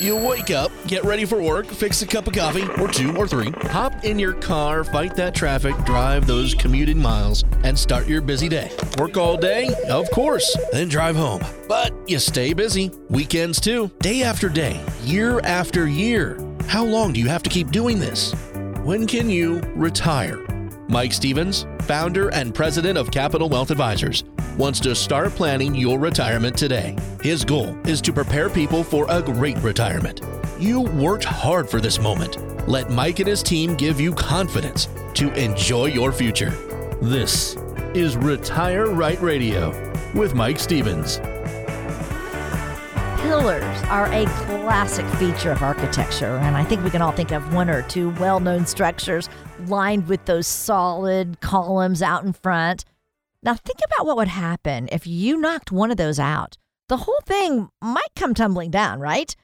You wake up, get ready for work, fix a cup of coffee, or two or three, hop in your car, fight that traffic, drive those commuting miles, and start your busy day. Work all day? Of course, then drive home. But you stay busy. Weekends too, day after day, year after year. How long do you have to keep doing this? When can you retire? Mike Stevens, founder and president of Capital Wealth Advisors, wants to start planning your retirement today. His goal is to prepare people for a great retirement. You worked hard for this moment. Let Mike and his team give you confidence to enjoy your future. This is Retire Right Radio with Mike Stevens. Pillars are a classic feature of architecture, and I think we can all think of one or two well known structures lined with those solid columns out in front. Now, think about what would happen if you knocked one of those out. The whole thing might come tumbling down, right?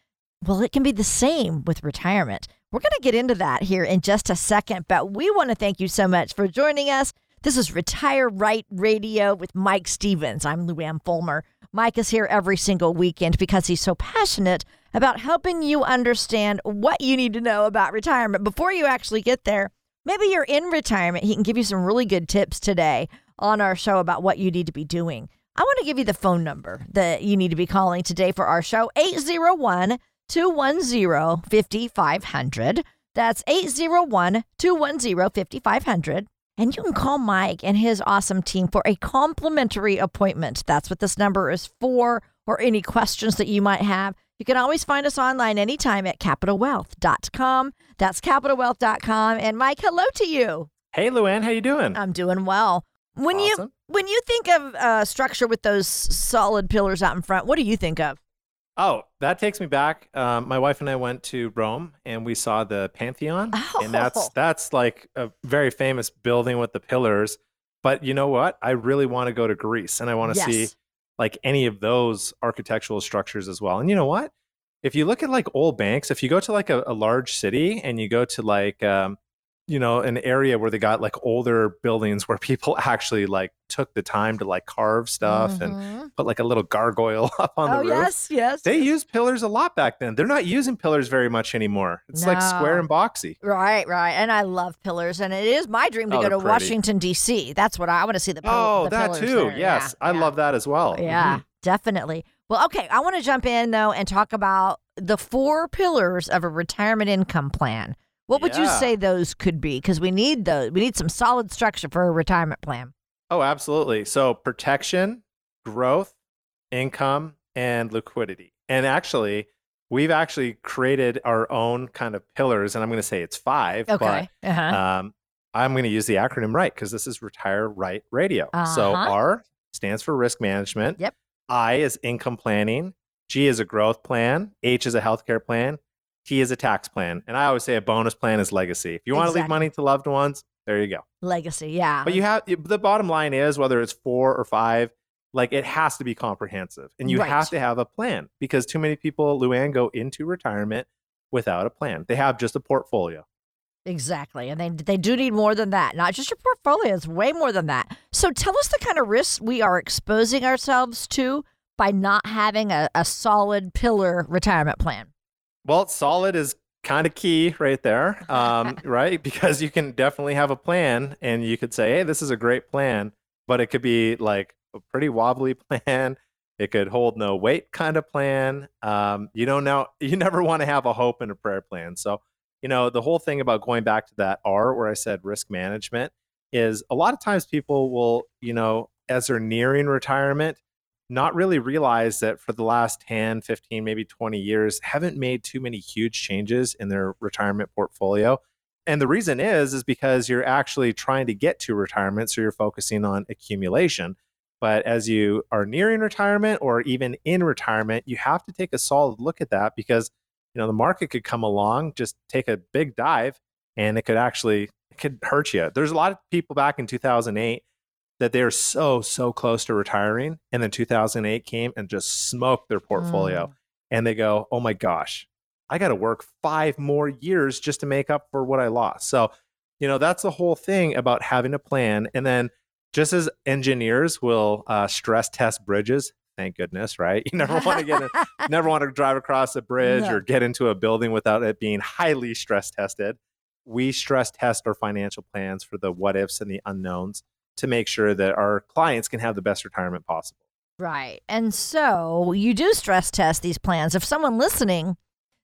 Well, it can be the same with retirement. We're going to get into that here in just a second, but we want to thank you so much for joining us. This is Retire Right Radio with Mike Stevens. I'm Luann Fulmer. Mike is here every single weekend because he's so passionate about helping you understand what you need to know about retirement before you actually get there. Maybe you're in retirement. He can give you some really good tips today on our show about what you need to be doing. I want to give you the phone number that you need to be calling today for our show 801 210 5500. That's 801 210 5500. And you can call Mike and his awesome team for a complimentary appointment. That's what this number is for, or any questions that you might have. You can always find us online anytime at capitalwealth.com. That's capitalwealth.com. And Mike, hello to you. Hey, Luann, how you doing? I'm doing well. When Awesome. you when you think of uh, structure with those solid pillars out in front, what do you think of? Oh, that takes me back. Um, my wife and I went to Rome and we saw the Pantheon, and that's Oh. that's like a very famous building with the pillars. But you know what? I really want to go to Greece, and I want to see like any of those architectural structures as well. And you know what? If you look at like old banks, if you go to like a, a large city and you go to like um, you know an area where they got like older buildings where people actually like took the time to like carve stuff and Mhm. put like a little gargoyle up on oh the roof. yes, yes. They used pillars a lot back then. They're not using pillars very much anymore. It's like square and boxy. Right, right. And I love pillars, and it is my dream to Oh, go to pretty. Washington D.C. That's what I want to see the. pill- Oh, the that too. there. Yes, Yeah, I yeah. love that as well. Yeah, Mhm. definitely. Well, okay. I want to jump in though and talk about the four pillars of a retirement income plan. What would you say those could be? Because we need those. We need some solid structure for a retirement plan. Oh, absolutely. So protection, growth, income, and liquidity. And actually, we've actually created our own kind of pillars, and I'm going to say it's five. Okay. But uh-huh. um, I'm going to use the acronym right because this is Retire Right Radio. So Uh-huh. R stands for risk management. Yep. I is income planning. G is a growth plan. H is a healthcare plan. T is a tax plan. And I always say a bonus plan is legacy. If you want to leave money to loved ones, there you go. Legacy. Yeah. But you have the bottom line is whether it's four or five, like it has to be comprehensive and you Right. have to have a plan because too many people, Luann, go into retirement without a plan. They have just a portfolio. Exactly. And they they do need more than that. Not just your portfolio, it's way more than that. So tell us the kind of risks we are exposing ourselves to by not having a, a solid pillar retirement plan. Well, solid is kind of key right there, um, right? Because you can definitely have a plan and you could say, hey, this is a great plan, but it could be like a pretty wobbly plan. It could hold no weight kind of plan. Um, you don't know, you never want to have a hope and a prayer plan. So, you know, the whole thing about going back to that R where I said risk management is a lot of times people will, you know, as they're nearing retirement, not really realize that for the last 10, 15, maybe 20 years, haven't made too many huge changes in their retirement portfolio. And the reason is, is because you're actually trying to get to retirement. So you're focusing on accumulation. But as you are nearing retirement or even in retirement, you have to take a solid look at that because, you know, the market could come along, just take a big dive and it could actually, it could hurt you. There's a lot of people back in 2008 that they're so so close to retiring and then 2008 came and just smoked their portfolio Mm. and they go oh my gosh i got to work five more years just to make up for what i lost so you know that's the whole thing about having a plan and then just as engineers will uh, stress test bridges thank goodness, right? You never want to get in, never want to drive across a bridge No. or get into a building without it being highly stress tested. We stress test our financial plans for the what ifs and the unknowns to make sure that our clients can have the best retirement possible. Right. And so you do stress test these plans. If someone listening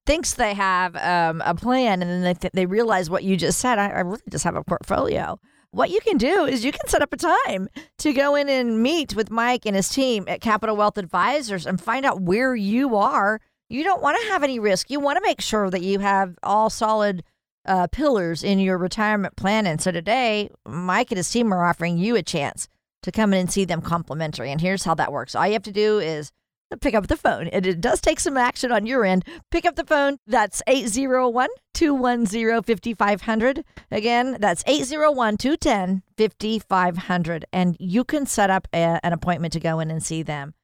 thinks they have um, a plan and then they, th- they realize what you just said, I, I really just have a portfolio. What you can do is you can set up a time to go in and meet with Mike and his team at Capital Wealth Advisors and find out where you are. You don't want to have any risk. You want to make sure that you have all solid uh, pillars in your retirement plan. And so today, Mike and his team are offering you a chance to come in and see them complimentary. And here's how that works all you have to do is pick up the phone. And it does take some action on your end. Pick up the phone. That's 801 210 5500. Again, that's 801 210 5500. And you can set up a, an appointment to go in and see them.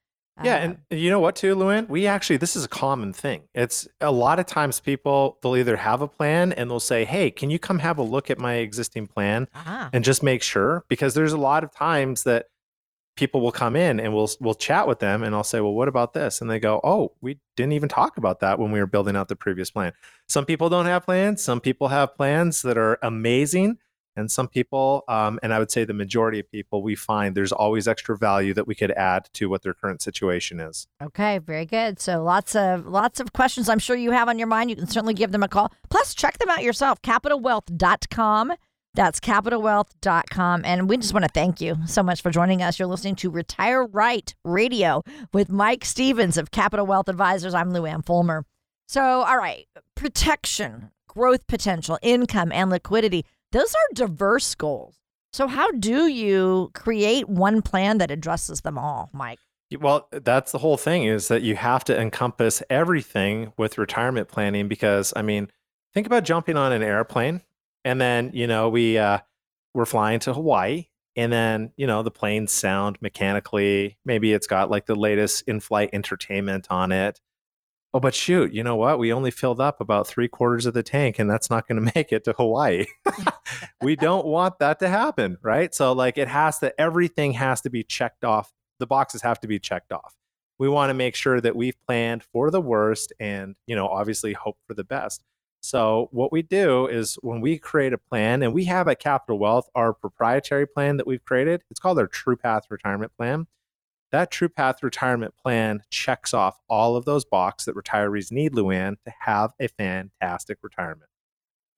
Yeah, and you know what, too, Luann? We actually this is a common thing. It's a lot of times people they'll either have a plan and they'll say, "Hey, can you come have a look at my existing plan ah, and just make sure?" Because there's a lot of times that people will come in and we'll we'll chat with them and I'll say, "Well, what about this?" And they go, "Oh, we didn't even talk about that when we were building out the previous plan." Some people don't have plans. Some people have plans that are amazing. And some people, um, and I would say the majority of people, we find there's always extra value that we could add to what their current situation is. Okay, very good. So lots of lots of questions I'm sure you have on your mind. You can certainly give them a call. Plus, check them out yourself. CapitalWealth.com. That's CapitalWealth.com. And we just want to thank you so much for joining us. You're listening to Retire Right Radio with Mike Stevens of Capital Wealth Advisors. I'm Lou Ann Fulmer. So, all right, protection, growth potential, income, and liquidity. Those are diverse goals. So, how do you create one plan that addresses them all, Mike? Well, that's the whole thing is that you have to encompass everything with retirement planning because I mean, think about jumping on an airplane and then, you know, we uh we're flying to Hawaii and then, you know, the planes sound mechanically, maybe it's got like the latest in-flight entertainment on it. Oh, but shoot, you know what? We only filled up about three quarters of the tank, and that's not going to make it to Hawaii. we don't want that to happen, right? So, like, it has to, everything has to be checked off. The boxes have to be checked off. We want to make sure that we've planned for the worst and, you know, obviously hope for the best. So, what we do is when we create a plan, and we have at Capital Wealth our proprietary plan that we've created, it's called our True Path Retirement Plan that True Path retirement plan checks off all of those boxes that retirees need, Luann, to have a fantastic retirement.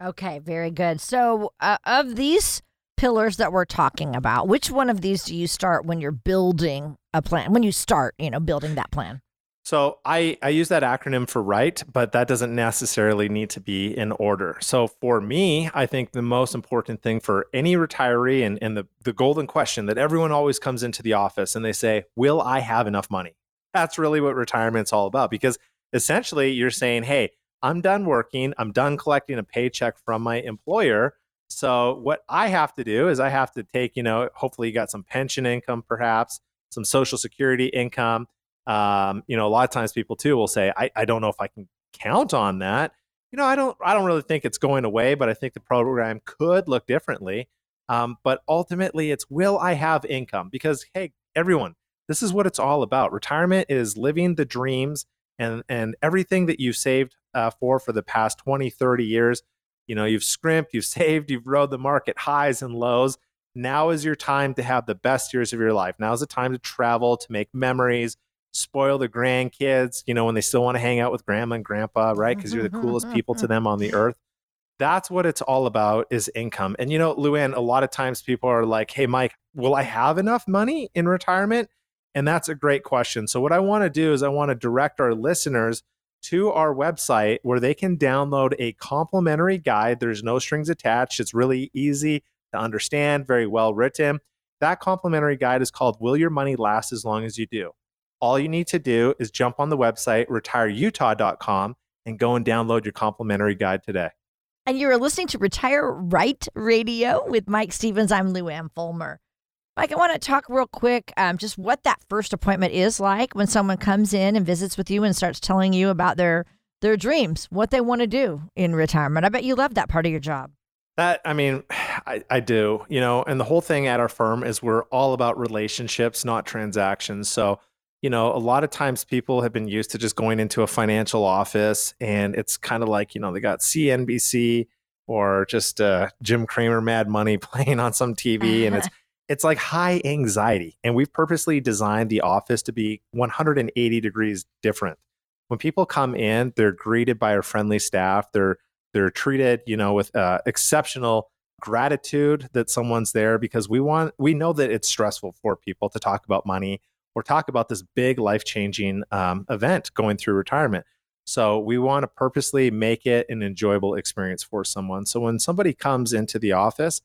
Okay, very good. So, uh, of these pillars that we're talking about, which one of these do you start when you're building a plan? When you start, you know, building that plan? So I, I use that acronym for right, but that doesn't necessarily need to be in order. So for me, I think the most important thing for any retiree and, and the, the golden question that everyone always comes into the office and they say, Will I have enough money? That's really what retirement's all about because essentially you're saying, Hey, I'm done working, I'm done collecting a paycheck from my employer. So what I have to do is I have to take, you know, hopefully you got some pension income, perhaps some social security income um, you know, a lot of times people too will say, I, I don't know if I can count on that. You know, I don't I don't really think it's going away, but I think the program could look differently. Um, but ultimately it's will I have income? Because hey, everyone, this is what it's all about. Retirement is living the dreams and and everything that you've saved uh, for for the past 20, 30 years. You know, you've scrimped, you've saved, you've rode the market highs and lows. Now is your time to have the best years of your life. Now is the time to travel, to make memories, spoil the grandkids, you know, when they still want to hang out with grandma and grandpa, right? Because you're the mm-hmm, coolest people to mm-hmm. them on the earth. That's what it's all about is income. And you know, Luann, a lot of times people are like, hey, Mike, will I have enough money in retirement? And that's a great question. So, what I want to do is I want to direct our listeners to our website where they can download a complimentary guide. There's no strings attached. It's really easy to understand, very well written. That complimentary guide is called Will Your Money Last As Long as You Do? All you need to do is jump on the website, retireutah.com, and go and download your complimentary guide today. And you're listening to Retire Right Radio with Mike Stevens. I'm Lou Ann Fulmer. Mike, I want to talk real quick um, just what that first appointment is like when someone comes in and visits with you and starts telling you about their their dreams, what they want to do in retirement. I bet you love that part of your job. That, I mean, I, I do, you know, and the whole thing at our firm is we're all about relationships, not transactions. So you know, a lot of times people have been used to just going into a financial office and it's kind of like, you know, they got CNBC or just uh, Jim Cramer Mad Money playing on some TV and it's it's like high anxiety. And we've purposely designed the office to be 180 degrees different. When people come in, they're greeted by our friendly staff. They're they're treated, you know, with uh, exceptional gratitude that someone's there because we want we know that it's stressful for people to talk about money or talk about this big life changing um, event going through retirement. So we want to purposely make it an enjoyable experience for someone. So when somebody comes into the office,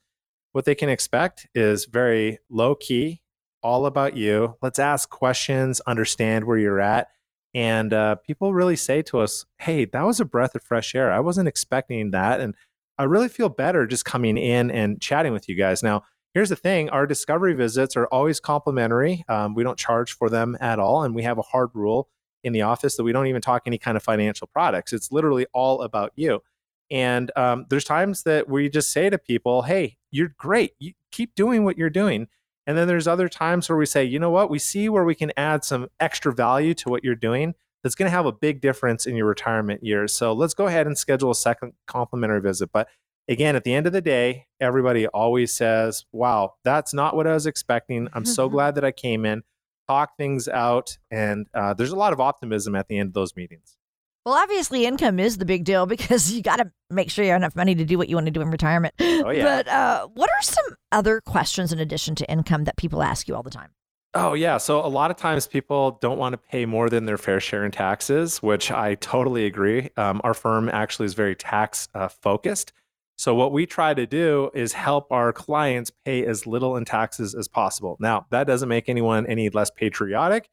what they can expect is very low key, all about you. Let's ask questions, understand where you're at. And uh, people really say to us, hey, that was a breath of fresh air. I wasn't expecting that. And I really feel better just coming in and chatting with you guys. Now, here's the thing our discovery visits are always complimentary. Um, we don't charge for them at all. And we have a hard rule in the office that we don't even talk any kind of financial products. It's literally all about you. And um, there's times that we just say to people, hey, you're great. You keep doing what you're doing. And then there's other times where we say, you know what, we see where we can add some extra value to what you're doing that's going to have a big difference in your retirement years. So let's go ahead and schedule a second complimentary visit. But again, at the end of the day, everybody always says, wow, that's not what I was expecting. I'm so glad that I came in, talk things out. And uh, there's a lot of optimism at the end of those meetings. Well, obviously, income is the big deal because you got to make sure you have enough money to do what you want to do in retirement. Oh, yeah. But uh, what are some other questions in addition to income that people ask you all the time? Oh, yeah. So a lot of times people don't want to pay more than their fair share in taxes, which I totally agree. Um, our firm actually is very tax uh, focused. So what we try to do is help our clients pay as little in taxes as possible. Now, that doesn't make anyone any less patriotic.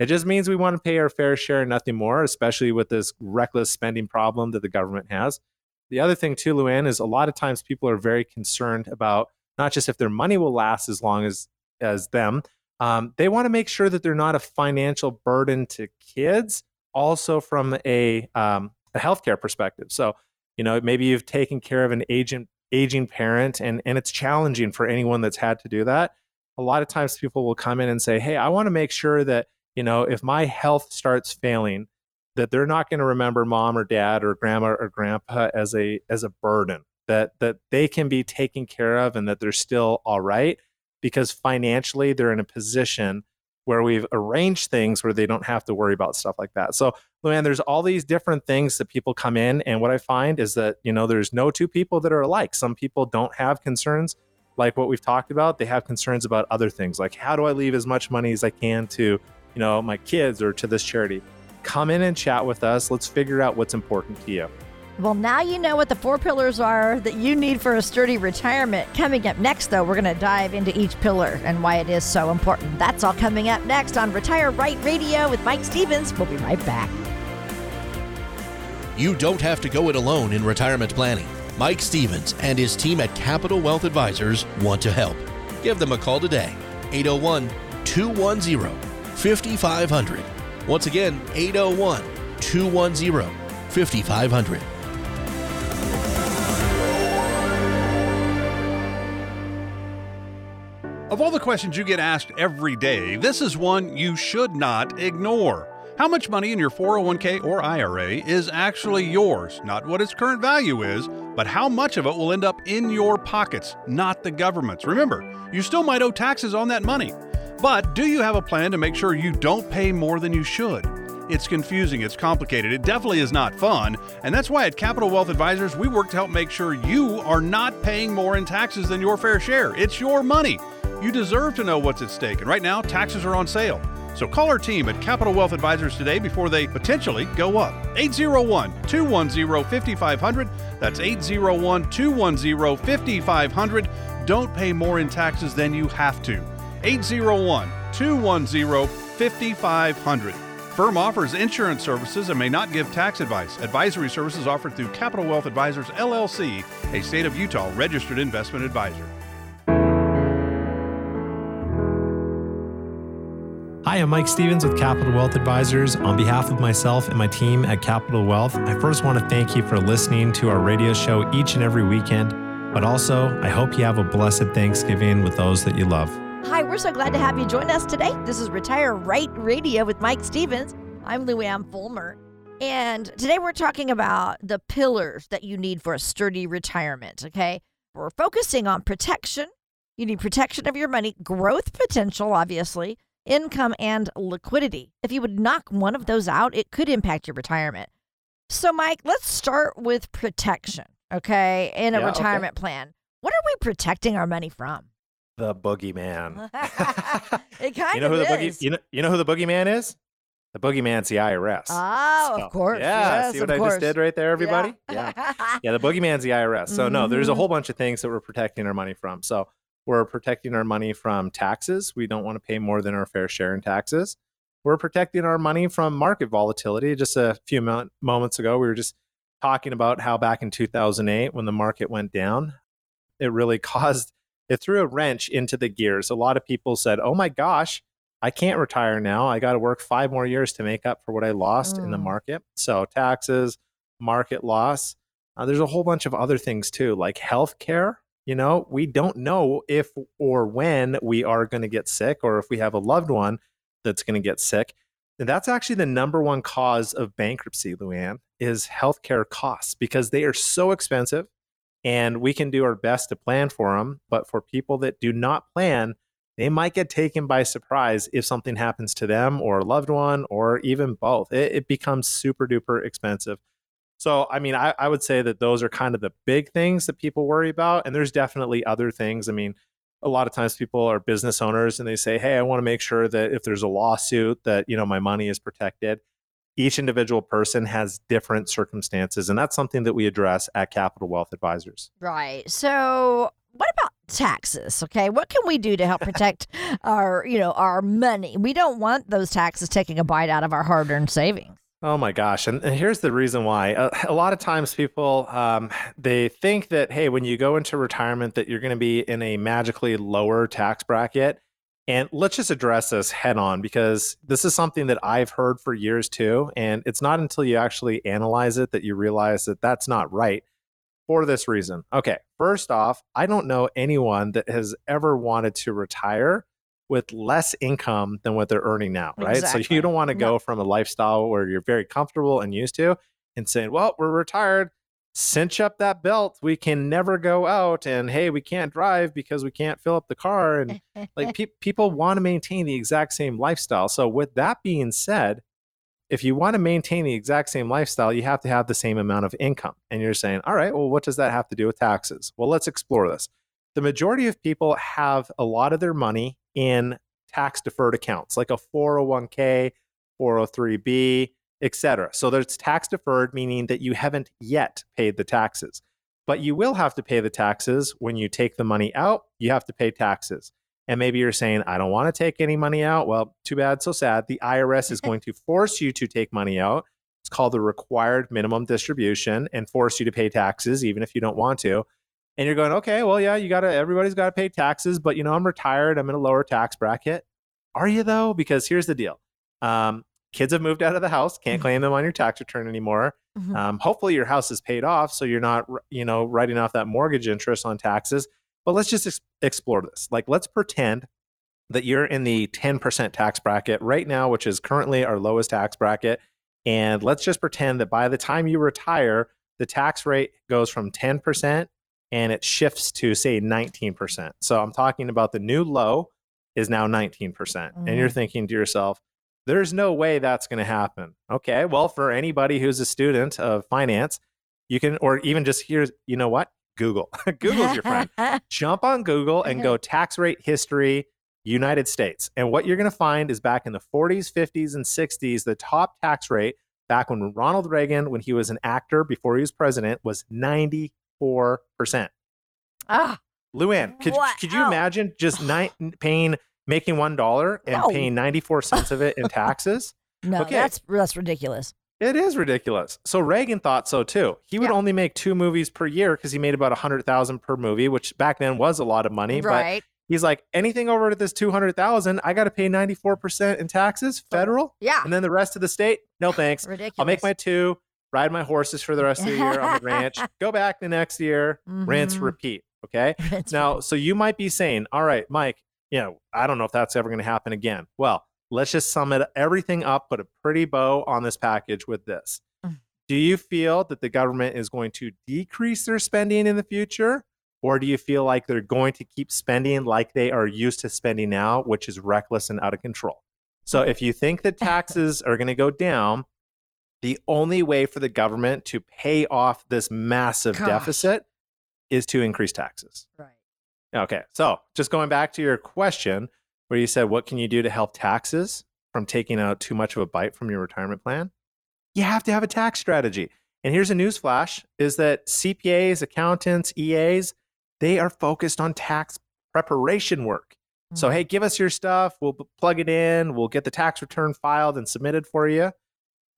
It just means we want to pay our fair share and nothing more, especially with this reckless spending problem that the government has. The other thing, too, Luann, is a lot of times people are very concerned about not just if their money will last as long as, as them, um, they want to make sure that they're not a financial burden to kids, also from a, um, a healthcare perspective. So, you know, maybe you've taken care of an aging, aging parent and, and it's challenging for anyone that's had to do that. A lot of times people will come in and say, Hey, I want to make sure that you know, if my health starts failing, that they're not going to remember mom or dad or grandma or grandpa as a as a burden. That that they can be taken care of and that they're still all right because financially they're in a position where we've arranged things where they don't have to worry about stuff like that. So, Luann, there's all these different things that people come in, and what I find is that you know there's no two people that are alike. Some people don't have concerns like what we've talked about; they have concerns about other things, like how do I leave as much money as I can to you know, my kids or to this charity. Come in and chat with us. Let's figure out what's important to you. Well, now you know what the four pillars are that you need for a sturdy retirement. Coming up next, though, we're going to dive into each pillar and why it is so important. That's all coming up next on Retire Right Radio with Mike Stevens. We'll be right back. You don't have to go it alone in retirement planning. Mike Stevens and his team at Capital Wealth Advisors want to help. Give them a call today, 801 210 5500. Once again, 801 210 5500. Of all the questions you get asked every day, this is one you should not ignore. How much money in your 401k or IRA is actually yours? Not what its current value is, but how much of it will end up in your pockets, not the government's. Remember, you still might owe taxes on that money. But do you have a plan to make sure you don't pay more than you should? It's confusing, it's complicated, it definitely is not fun, and that's why at Capital Wealth Advisors we work to help make sure you are not paying more in taxes than your fair share. It's your money. You deserve to know what's at stake, and right now taxes are on sale. So call our team at Capital Wealth Advisors today before they potentially go up. 801 210 5500. That's 801 210 5500. Don't pay more in taxes than you have to. 801 210 5500. Firm offers insurance services and may not give tax advice. Advisory services offered through Capital Wealth Advisors LLC, a state of Utah registered investment advisor. Hi, I'm Mike Stevens with Capital Wealth Advisors. On behalf of myself and my team at Capital Wealth, I first want to thank you for listening to our radio show each and every weekend. But also, I hope you have a blessed Thanksgiving with those that you love. Hi, we're so glad to have you join us today. This is Retire Right Radio with Mike Stevens. I'm Luann Fulmer. And today we're talking about the pillars that you need for a sturdy retirement, okay? We're focusing on protection. You need protection of your money, growth potential, obviously, income, and liquidity. If you would knock one of those out, it could impact your retirement. So, Mike, let's start with protection, okay, in a Yeah, okay. retirement plan. What are we protecting our money from? The boogeyman. it kind you know of who the is. boogie you know you know who the boogeyman is? The boogeyman's the IRS. Oh, So, of course. Yeah, yes, see what I course. just did right there, everybody? Yeah. Yeah. Yeah, the boogeyman's the IRS. So no, there's a Mhm. whole bunch of things that we're protecting our money from. So we're protecting our money from taxes. We don't want to pay more than our fair share in taxes. We're protecting our money from market volatility. Just a few mo- moments ago, we were just talking about how back in 2008, when the market went down, it really caused it threw a wrench into the gears. A lot of people said, "Oh my gosh, I can't retire now. I got to work five more years to make up for what I lost in the Mm. market." So taxes, market loss. Uh, there's a whole bunch of other things too, like healthcare. You know, we don't know if or when we are going to get sick, or if we have a loved one that's going to get sick. And that's actually the number one cause of bankruptcy, Luann, is healthcare costs because they are so expensive and we can do our best to plan for them. But for people that do not plan, they might get taken by surprise if something happens to them or a loved one or even both. It, it becomes super duper expensive. So, I mean, I, I would say that those are kind of the big things that people worry about. And there's definitely other things. I mean, a lot of times people are business owners and they say, Hey, I want to make sure that if there's a lawsuit that, you know, my money is protected. Each individual person has different circumstances. And that's something that we address at Capital Wealth Advisors. Right. So, what about taxes? Okay, what can we do to help protect our, you know, our money? We don't want those taxes taking a bite out of our hard-earned savings. Oh my gosh! And, and here's the reason why. A, a lot of times, people um, they think that hey, when you go into retirement, that you're going to be in a magically lower tax bracket. And let's just address this head on because this is something that I've heard for years too. And it's not until you actually analyze it that you realize that that's not right. For this reason, okay. First off, I don't know anyone that has ever wanted to retire with less income than what they're earning now, right? So you don't want to No. go from a lifestyle where you're very comfortable and used to and saying, well, we're retired, cinch up that belt. We can never go out. And hey, we can't drive because we can't fill up the car. And like pe- people want to maintain the exact same lifestyle. So, with that being said, if you want to maintain the exact same lifestyle, you have to have the same amount of income. And you're saying, all right, well, what does that have to do with taxes? Well, let's explore this. The majority of people have a lot of their money in tax deferred accounts, like a 401k, 403b, etc. So there's tax deferred, meaning that you haven't yet paid the taxes. But you will have to pay the taxes when you take the money out, you have to pay taxes. And maybe you're saying, I don't want to take any money out. Well, too bad, so sad. The IRS is going to force you to take money out. It's called the required minimum distribution and force you to pay taxes, even if you don't want to. And you're going, okay, well, yeah, you got to, everybody's got to pay taxes, but you know, I'm retired. I'm in a lower tax bracket. Are you though? Because here's the deal um, kids have moved out of the house, can't claim them on your tax return anymore. Mhm. Um, hopefully, your house is paid off, so you're not, you know, writing off that mortgage interest on taxes. But let's just ex- explore this. Like, let's pretend that you're in the 10% tax bracket right now, which is currently our lowest tax bracket. And let's just pretend that by the time you retire, the tax rate goes from 10% and it shifts to, say, 19%. So I'm talking about the new low is now 19%. And you're Mhm. thinking to yourself, there's no way that's going to happen. Okay, well, for anybody who's a student of finance, you can, or even just here's, you know what? Google. Google's your friend. Jump on Google and go tax rate history United States. And what you're going to find is back in the 40s, 50s, and 60s, the top tax rate back when Ronald Reagan, when he was an actor before he was president, was 94%. ah, Luann, could, could you imagine just ni- paying, making $1 and No. paying 94 cents of it in taxes? no, Okay. that's that's ridiculous. It is ridiculous. So Reagan thought so too. He would Yeah. only make two movies per year because he made about a hundred thousand per movie, which back then was a lot of money. But right. he's like, anything over this two hundred thousand, I got to pay ninety four percent in taxes, federal, Yeah. and then the rest of the state, no thanks. Ridiculous. I'll make my two, ride my horses for the rest of the year on the ranch, go back the next year, rinse, Mhm. repeat. Okay. Rinse, Now, so you might be saying, all right, Mike, you know, I don't know if that's ever going to happen again. Well, let's just sum it everything up, put a pretty bow on this package with this. Mm. Do you feel that the government is going to decrease their spending in the future? Or do you feel like they're going to keep spending like they are used to spending now, which is reckless and out of control? So if you think that taxes are going to go down, the only way for the government to pay off this massive Gosh. deficit is to increase taxes. Right. Okay. So just going back to your question where you said, what can you do to help taxes from taking out too much of a bite from your retirement plan? You have to have a tax strategy. And here's a news flash is that CPAs, accountants, EAs, they are focused on tax preparation work. So, hmm. hey, give us your stuff. We'll plug it in. We'll get the tax return filed and submitted for you.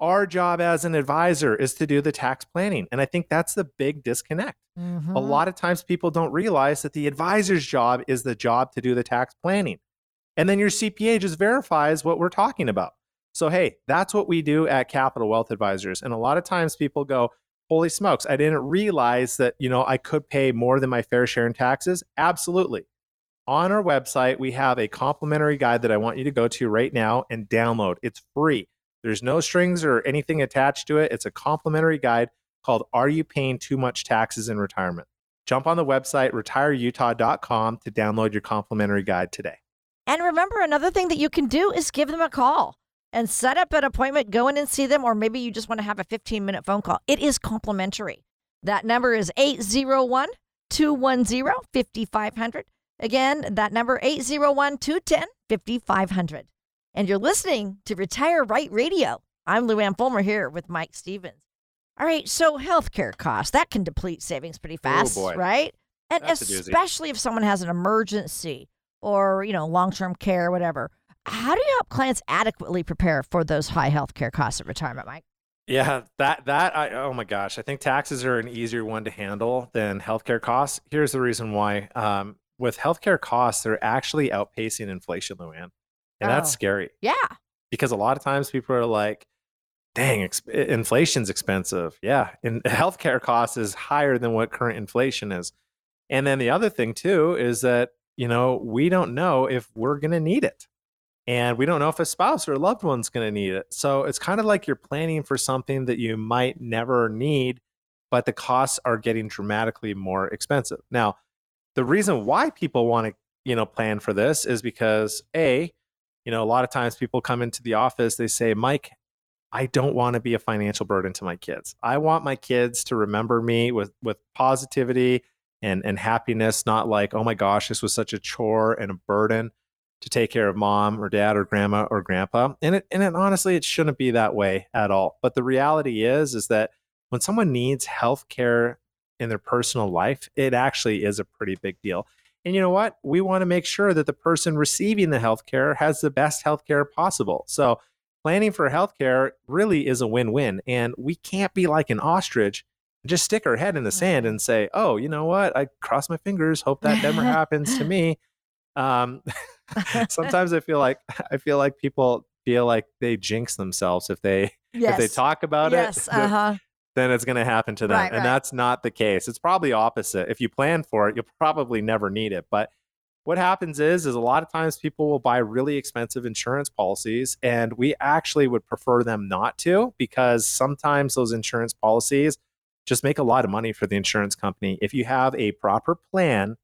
Our job as an advisor is to do the tax planning. And I think that's the big disconnect. Mhm. A lot of times people don't realize that the advisor's job is the job to do the tax planning. And then your CPA just verifies what we're talking about. So, hey, that's what we do at Capital Wealth Advisors. And a lot of times people go, holy smokes, I didn't realize that, you know, I could pay more than my fair share in taxes. Absolutely. On our website, we have a complimentary guide that I want you to go to right now and download. It's free. There's no strings or anything attached to it. It's a complimentary guide called Are You Paying Too Much Taxes in Retirement? Jump on the website retireutah.com to download your complimentary guide today. And remember, another thing that you can do is give them a call and set up an appointment, go in and see them, or maybe you just want to have a 15 minute phone call. It is complimentary. That number is 801 210 5500. Again, that number 801 210 5500. And you're listening to Retire Right Radio. I'm Luann Fulmer here with Mike Stevens. All right, so healthcare costs, that can deplete savings pretty fast, boy. right? And That's especially if someone has an emergency or, you know, long-term care, whatever. How do you help clients adequately prepare for those high healthcare costs at retirement, Mike? Yeah, that that I oh my gosh, I think taxes are an easier one to handle than healthcare costs. Here's the reason why. Um, with healthcare costs, they're actually outpacing inflation, Luann, and that's Oh. scary. Yeah. because a lot of times people are like, dang, ex- inflation's expensive. Yeah. And healthcare costs is higher than what current inflation is. And then the other thing too is that, you know, we don't know if we're going to need it. And we don't know if a spouse or a loved one's going to need it. So it's kind of like you're planning for something that you might never need, but the costs are getting dramatically more expensive. Now, the reason why people want to, you know, plan for this is because A, you know, a lot of times people come into the office, they say, Mike, I don't want to be a financial burden to my kids. I want my kids to remember me with with positivity and and happiness, not like, oh my gosh, this was such a chore and a burden to take care of mom or dad or grandma or grandpa. And it and it, honestly, it shouldn't be that way at all. But the reality is, is that when someone needs health care in their personal life, it actually is a pretty big deal. And you know what? We want to make sure that the person receiving the healthcare has the best healthcare possible. So planning for healthcare really is a win-win. And we can't be like an ostrich and just stick our head in the sand and say, "Oh, you know what? I cross my fingers, hope that never happens to me." Um, sometimes I feel like I feel like people feel like they jinx themselves if they Yes. if they talk about yes. it. Yes, Uh huh. Then it's going to happen to them. Right, and right. that's not the case. It's probably opposite. If you plan for it, you'll probably never need it. But what happens is is a lot of times people will buy really expensive insurance policies and we actually would prefer them not to because sometimes those insurance policies just make a lot of money for the insurance company. If you have a proper plan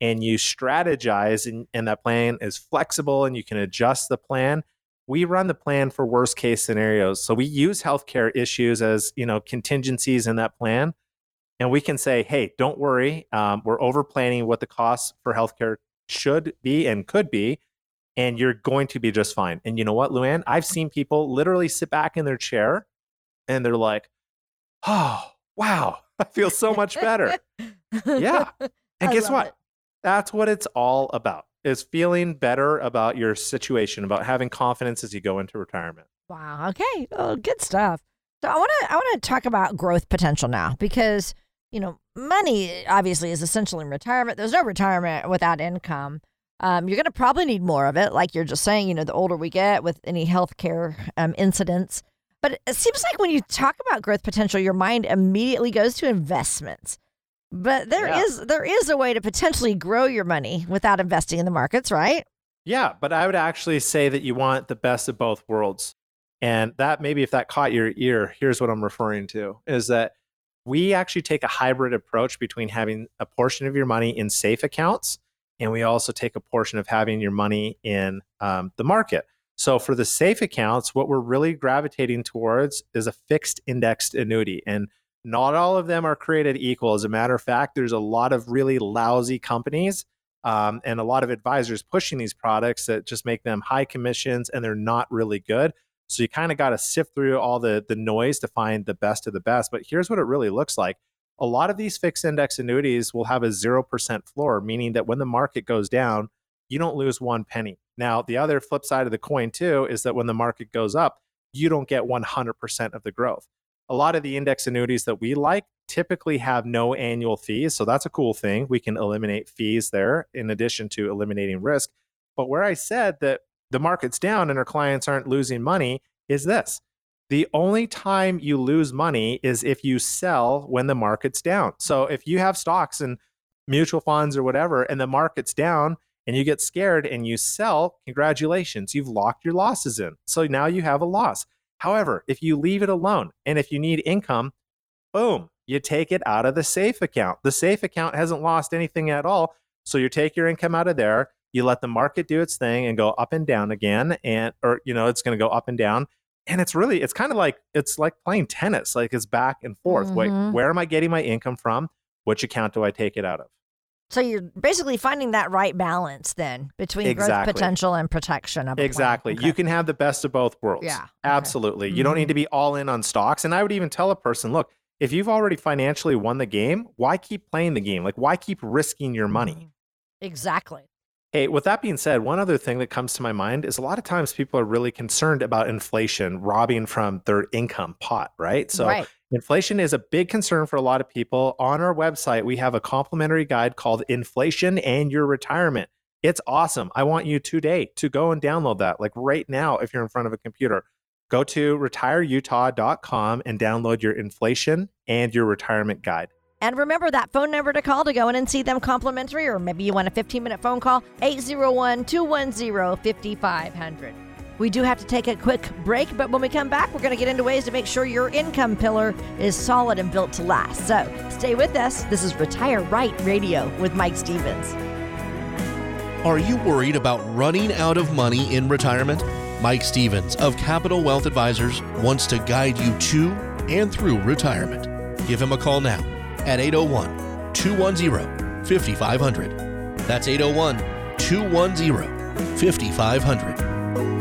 and you strategize and, and that plan is flexible and you can adjust the plan, we run the plan for worst case scenarios. So we use healthcare issues as you know contingencies in that plan, and we can say, hey, don't worry, um, we're over planning what the costs for healthcare should be and could be, and you're going to be just fine. And you know what, Luann? I've seen people literally sit back in their chair, and they're like, oh wow, I feel so much better. Yeah. And I guess what? it. That's what it's all about. Is feeling better about your situation, about having confidence as you go into retirement. Wow. Okay. Oh, good stuff. So I want to I want to talk about growth potential now because you know money obviously is essential in retirement. There's no retirement without income. Um, you're going to probably need more of it, like you're just saying. You know, the older we get with any healthcare um, incidents. But it seems like when you talk about growth potential, your mind immediately goes to investments. But there is Yeah. there is a way to potentially grow your money without investing in the markets, right? Yeah, but I would actually say that you want the best of both worlds. And that maybe if that caught your ear, here's what I'm referring to is that we actually take a hybrid approach between having a portion of your money in safe accounts and we also take a portion of having your money in um, the market. So for the safe accounts, what we're really gravitating towards is a fixed indexed annuity. And not all of them are created equal. As a matter of fact, there's a lot of really lousy companies um, and a lot of advisors pushing these products that just make them high commissions and they're not really good. So you kind of got to sift through all the the noise to find the best of the best. But here's what it really looks like. A lot of these fixed index annuities will have a 0% floor, meaning that when the market goes down, you don't lose one penny. Now, the other flip side of the coin, too, is that when the market goes up, you don't get 100% of the growth. A lot of the index annuities that we like typically have no annual fees. So that's a cool thing. We can eliminate fees there in addition to eliminating risk. But where I said that the market's down and our clients aren't losing money is this. The only time you lose money is if you sell when the market's down. So if you have stocks and mutual funds or whatever, and the market's down and you get scared and you sell, congratulations, you've locked your losses in. So now you have a loss. However, if you leave it alone and if you need income, boom, you take it out of the safe account. The safe account hasn't lost anything at all. So you take your income out of there, you let the market do its thing and go up and down again and or you know, it's going to go up and down. And it's really it's kind of like it's like playing tennis, like it's back and forth. Mhm. Wait, where am I getting my income from? Which account do I take it out of? So you're basically finding that right balance then between growth potential and protection of. Exactly. Okay. You can have the best of both worlds. Yeah, okay. Absolutely. You don't need to be all in on stocks. And I would even tell a person, look, if you've already financially won the game, why keep playing the game? Like, why keep risking your money? Mhm. Exactly. Hey, with that being said, one other thing that comes to my mind is a lot of times people are really concerned about inflation robbing from their income pot, right? So right. Inflation is a big concern for a lot of people. On our website, we have a complimentary guide called Inflation and Your Retirement. It's awesome. I want you today to go and download that, like right now, if you're in front of a computer. Go to retireutah.com and download your inflation and your retirement guide. And remember that phone number to call to go in and see them complimentary, or maybe you want a 15 minute phone call 801 210 5500. We do have to take a quick break, but when we come back, we're going to get into ways to make sure your income pillar is solid and built to last. So stay with us. This is Retire Right Radio with Mike Stevens. Are you worried about running out of money in retirement? Mike Stevens of Capital Wealth Advisors wants to guide you to and through retirement. Give him a call now at 801 210 5500. That's 801 210 5500.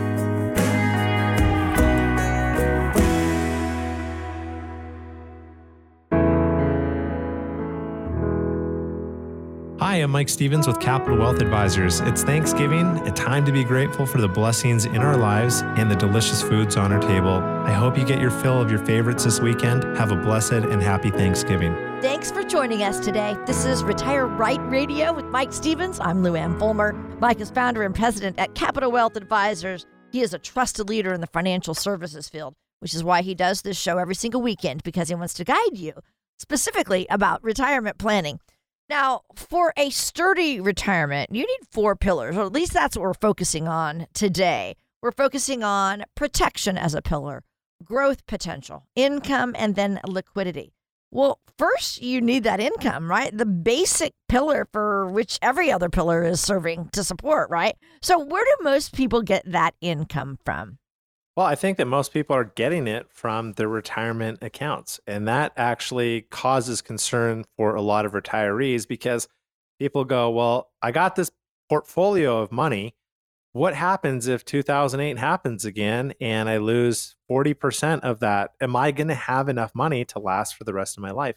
Hi, I'm Mike Stevens with Capital Wealth Advisors. It's Thanksgiving, a time to be grateful for the blessings in our lives and the delicious foods on our table. I hope you get your fill of your favorites this weekend. Have a blessed and happy Thanksgiving. Thanks for joining us today. This is Retire Right Radio with Mike Stevens. I'm Lou Ann Fulmer. Mike is founder and president at Capital Wealth Advisors. He is a trusted leader in the financial services field, which is why he does this show every single weekend because he wants to guide you specifically about retirement planning. Now, for a sturdy retirement, you need four pillars, or at least that's what we're focusing on today. We're focusing on protection as a pillar, growth potential, income, and then liquidity. Well, first, you need that income, right? The basic pillar for which every other pillar is serving to support, right? So, where do most people get that income from? Well, I think that most people are getting it from their retirement accounts. And that actually causes concern for a lot of retirees because people go, Well, I got this portfolio of money. What happens if 2008 happens again and I lose 40% of that? Am I going to have enough money to last for the rest of my life?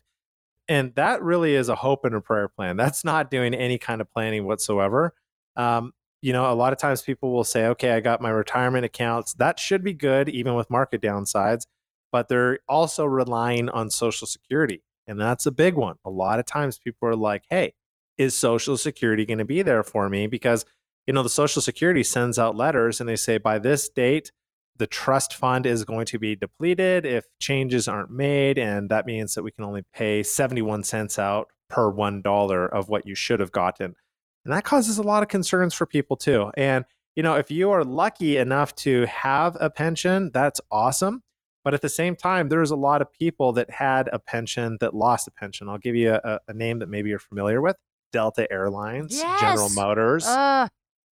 And that really is a hope and a prayer plan. That's not doing any kind of planning whatsoever. Um, you know, a lot of times people will say, okay, I got my retirement accounts. That should be good, even with market downsides, but they're also relying on Social Security. And that's a big one. A lot of times people are like, hey, is Social Security going to be there for me? Because, you know, the Social Security sends out letters and they say, by this date, the trust fund is going to be depleted if changes aren't made. And that means that we can only pay 71 cents out per one dollar of what you should have gotten. And that causes a lot of concerns for people too. And, you know, if you are lucky enough to have a pension, that's awesome. But at the same time, there's a lot of people that had a pension that lost a pension. I'll give you a, a name that maybe you're familiar with Delta Airlines, General Motors, Uh,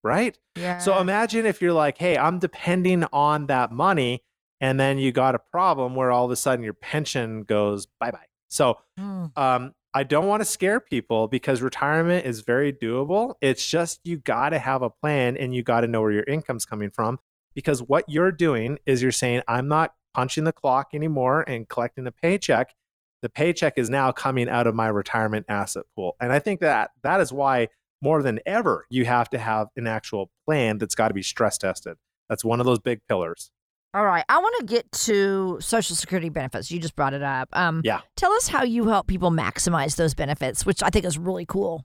right? yeah. So imagine if you're like, hey, I'm depending on that money. And then you got a problem where all of a sudden your pension goes bye bye. So Mm. um, I don't want to scare people because retirement is very doable. It's just you got to have a plan and you got to know where your income's coming from. Because what you're doing is you're saying, I'm not punching the clock anymore and collecting a paycheck. The paycheck is now coming out of my retirement asset pool. And I think that that is why more than ever you have to have an actual plan that's got to be stress tested. That's one of those big pillars. All right. I want to get to Social Security benefits. You just brought it up. Um, Yeah. Tell us how you help people maximize those benefits, which I think is really cool.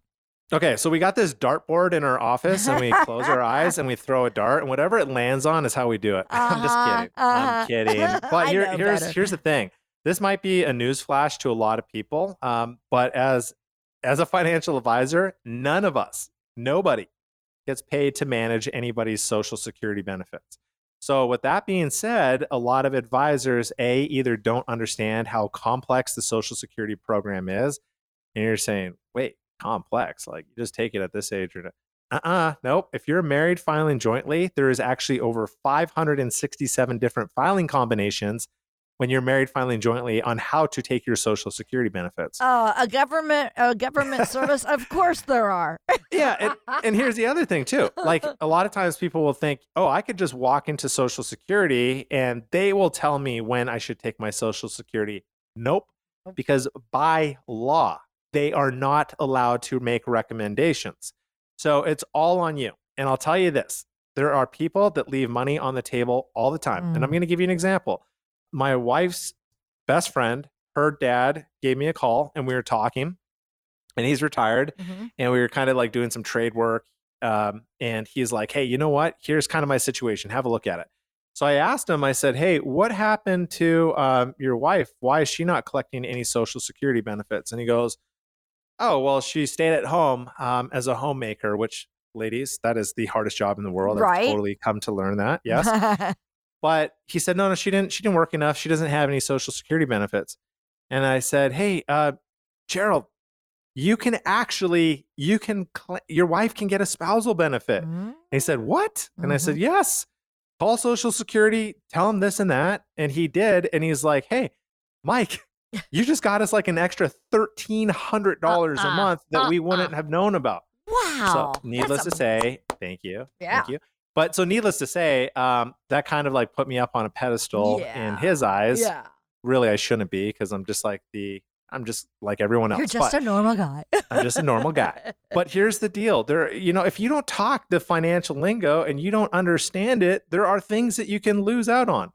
Okay, so we got this dartboard in our office and we close our eyes and we throw a dart and whatever it lands on is how we do it. I'm just Uh-huh, kidding. uh-huh. I'm kidding. But here, here's better. here's the thing. This might be a news flash to a lot of people, um, but as as a financial advisor, none of us, nobody, gets paid to manage anybody's social security benefits. So, with that being said, a lot of advisors, A, either don't understand how complex the Social Security program is, and you're saying, wait, complex? Like, you just take it at this age uh uh nope. If you're married filing jointly, there is actually over 567 different filing combinations when you're married filing jointly on how to take your Social Security benefits. Uh, a government a government service? Of course there are. yeah and, and here's the other thing too like a lot of times people will think oh i could just walk into social security and they will tell me when i should take my social security nope because by law they are not allowed to make recommendations so it's all on you and i'll tell you this there are people that leave money on the table all the time and i'm Mm. going to give you an example my wife's best friend her dad gave me a call and we were talking and he's retired Mhm. and we were kind of like doing some trade work. Um, and he's like, "Hey, you know what? Here's kind of my situation. Have a look at it." So I asked him. I said, "Hey, what happened to um, your wife? Why is she not collecting any Social Security benefits?" And he goes, "Oh, well, she stayed at home um, as a homemaker, which." Ladies, that is the hardest job in the world. Right. I've totally come to learn that. Yes. But he said, no, no, she didn't. She didn't work enough. She doesn't have any social security benefits. And I said, hey, uh, Gerald, you can actually, you can, cl- your wife can get a spousal benefit. Mhm. And he said, what? And I said, mm-hmm. yes. Call Social Security, tell him this and that. And he did. And he's like, hey, Mike, you just got us like an extra uh, $1,300 a Uh-uh, month that we uh, uh. wouldn't uh-uh. have known about. Wow. So, needless to say, thank you. Yeah. Thank you. But so, needless to say, um, that kind of like put me up on a pedestal in his eyes. Yeah. Really, I shouldn't be because I'm just like the, I'm just like everyone else. You're just but a normal guy. I'm just a normal guy. But here's the deal: there, you know, if you don't talk the financial lingo and you don't understand it, there are things that you can lose out on.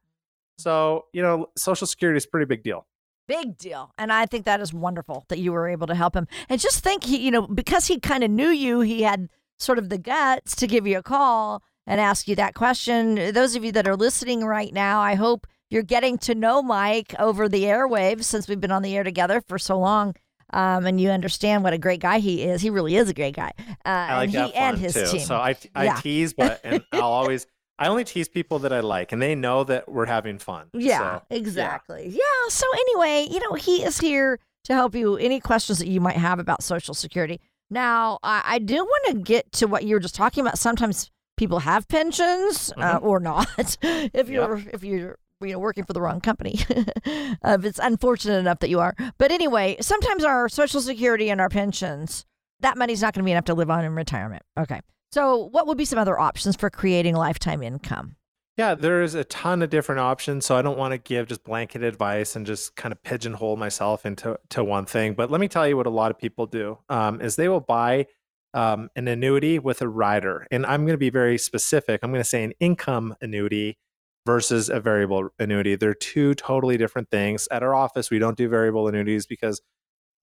So, you know, Social Security is a pretty big deal. Big deal. And I think that is wonderful that you were able to help him. And just think, he, you know, because he kind of knew you, he had sort of the guts to give you a call and ask you that question. Those of you that are listening right now, I hope you're getting to know Mike over the airwaves since we've been on the air together for so long. Um, and you understand what a great guy he is. He really is a great guy. Uh, I like and to he and his too. team. So I, I Yeah. tease, but and I'll always, I only tease people that I like, and they know that we're having fun. Yeah, So, exactly. Yeah. So anyway, you know, he is here to help you. Any questions that you might have about Social Security. Now, I, I do want to get to what you were just talking about. Sometimes people have pensions uh, or not. if you're if you're you know working for the wrong company, uh, if it's unfortunate enough that you are. But anyway, sometimes our Social Security and our pensions, that money's not going to be enough to live on in retirement. Okay. So, what would be some other options for creating lifetime income? Yeah, there's a ton of different options. So I don't want to give just blanket advice and just kind of pigeonhole myself into to one thing. But let me tell you what a lot of people do um, is they will buy um, an annuity with a rider, and I'm going to be very specific. I'm going to say an income annuity versus a variable annuity. They're two totally different things. At our office, we don't do variable annuities because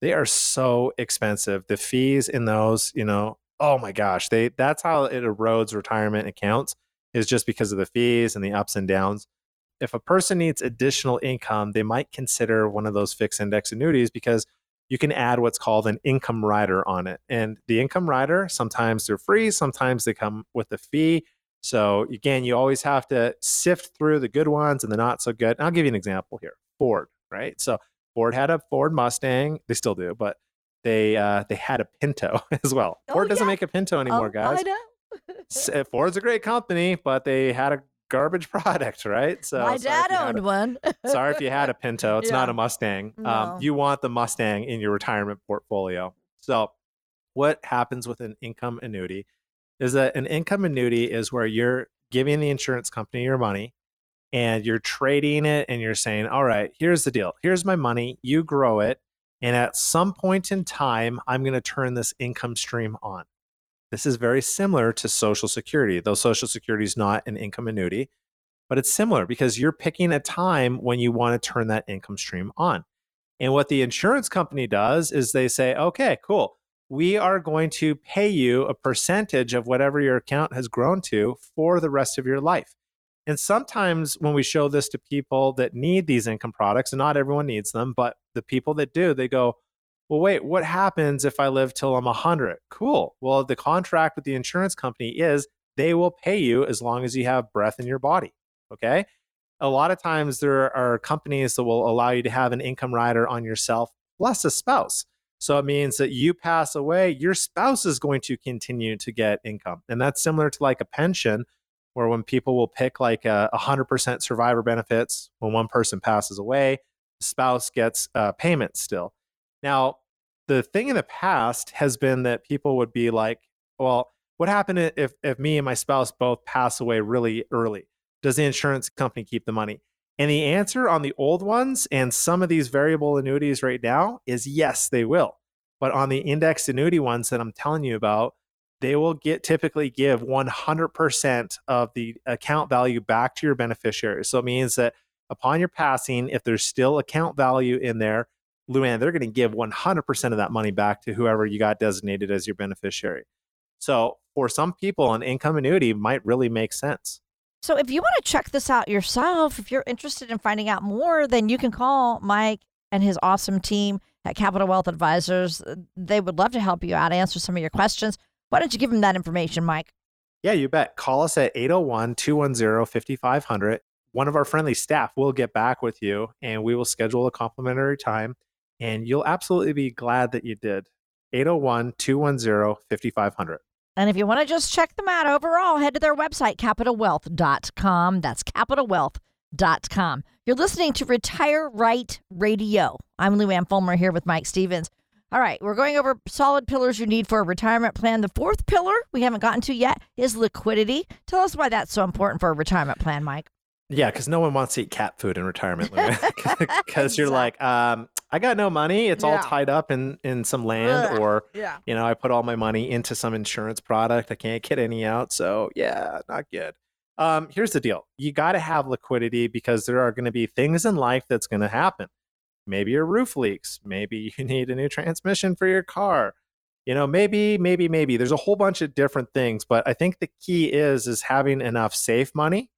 they are so expensive. The fees in those, you know, oh my gosh, they that's how it erodes retirement accounts is just because of the fees and the ups and downs. If a person needs additional income, they might consider one of those fixed index annuities because you can add what's called an income rider on it. And the income rider, sometimes they're free, sometimes they come with a fee. So again, you always have to sift through the good ones and the not so good. And I'll give you an example here. Ford, right? So Ford had a Ford Mustang. They still do, but they uh, they had a Pinto as well. Oh, Ford doesn't yeah. make a Pinto anymore, Oh, guys. I know. Uh, Ford's a great company, but they had a garbage product, right? So My dad owned a- one. Sorry if you had a Pinto. It's not a Mustang. No. Um, you want the Mustang in your retirement portfolio. So, what happens with an income annuity is that an income annuity is where you're giving the insurance company your money and you're trading it and you're saying, All right, here's the deal. Here's my money. You grow it. And at some point in time, I'm going to turn this income stream on. This is very similar to Social Security, though Social Security is not an income annuity, but it's similar because you're picking a time when you want to turn that income stream on. And what the insurance company does is they say, okay, cool. We are going to pay you a percentage of whatever your account has grown to for the rest of your life. And sometimes when we show this to people that need these income products, and not everyone needs them, but the people that do, they go, well, wait, what happens if I live till I'm 100? Cool. Well, the contract with the insurance company is they will pay you as long as you have breath in your body. Okay. A lot of times there are companies that will allow you to have an income rider on yourself plus a spouse. So it means that you pass away, your spouse is going to continue to get income. And that's similar to like a pension, where when people will pick like a 100% survivor benefits, when one person passes away, spouse gets uh, payment still. Now, the thing in the past has been that people would be like, well, what happened if, if me and my spouse both pass away really early? Does the insurance company keep the money? And the answer on the old ones and some of these variable annuities right now is yes, they will. But on the indexed annuity ones that I'm telling you about, they will get typically give 100% of the account value back to your beneficiary. So it means that upon your passing, if there's still account value in there, Luann, they're going to give 100% of that money back to whoever you got designated as your beneficiary. So for some people, an income annuity might really make sense. So if you want to check this out yourself, if you're interested in finding out more, then you can call Mike and his awesome team at Capital Wealth Advisors. They would love to help you out, answer some of your questions. Why don't you give them that information, Mike? Yeah, you bet. Call us at 801 210 5500. One of our friendly staff will get back with you and we will schedule a complimentary time. And you'll absolutely be glad that you did. 801 210 5500. And if you want to just check them out overall, head to their website, capitalwealth.com. That's capitalwealth.com. You're listening to Retire Right Radio. I'm Lou Ann Fulmer here with Mike Stevens. All right, we're going over solid pillars you need for a retirement plan. The fourth pillar we haven't gotten to yet is liquidity. Tell us why that's so important for a retirement plan, Mike. Yeah, because no one wants to eat cat food in retirement, because you're like, um, I got no money. It's all tied up in in some land, Ugh. or Yeah. you know, I put all my money into some insurance product. I can't get any out, so yeah, not good. Um, here's the deal: you got to have liquidity because there are going to be things in life that's going to happen. Maybe your roof leaks. Maybe you need a new transmission for your car. You know, maybe, maybe, maybe. There's a whole bunch of different things, but I think the key is is having enough safe money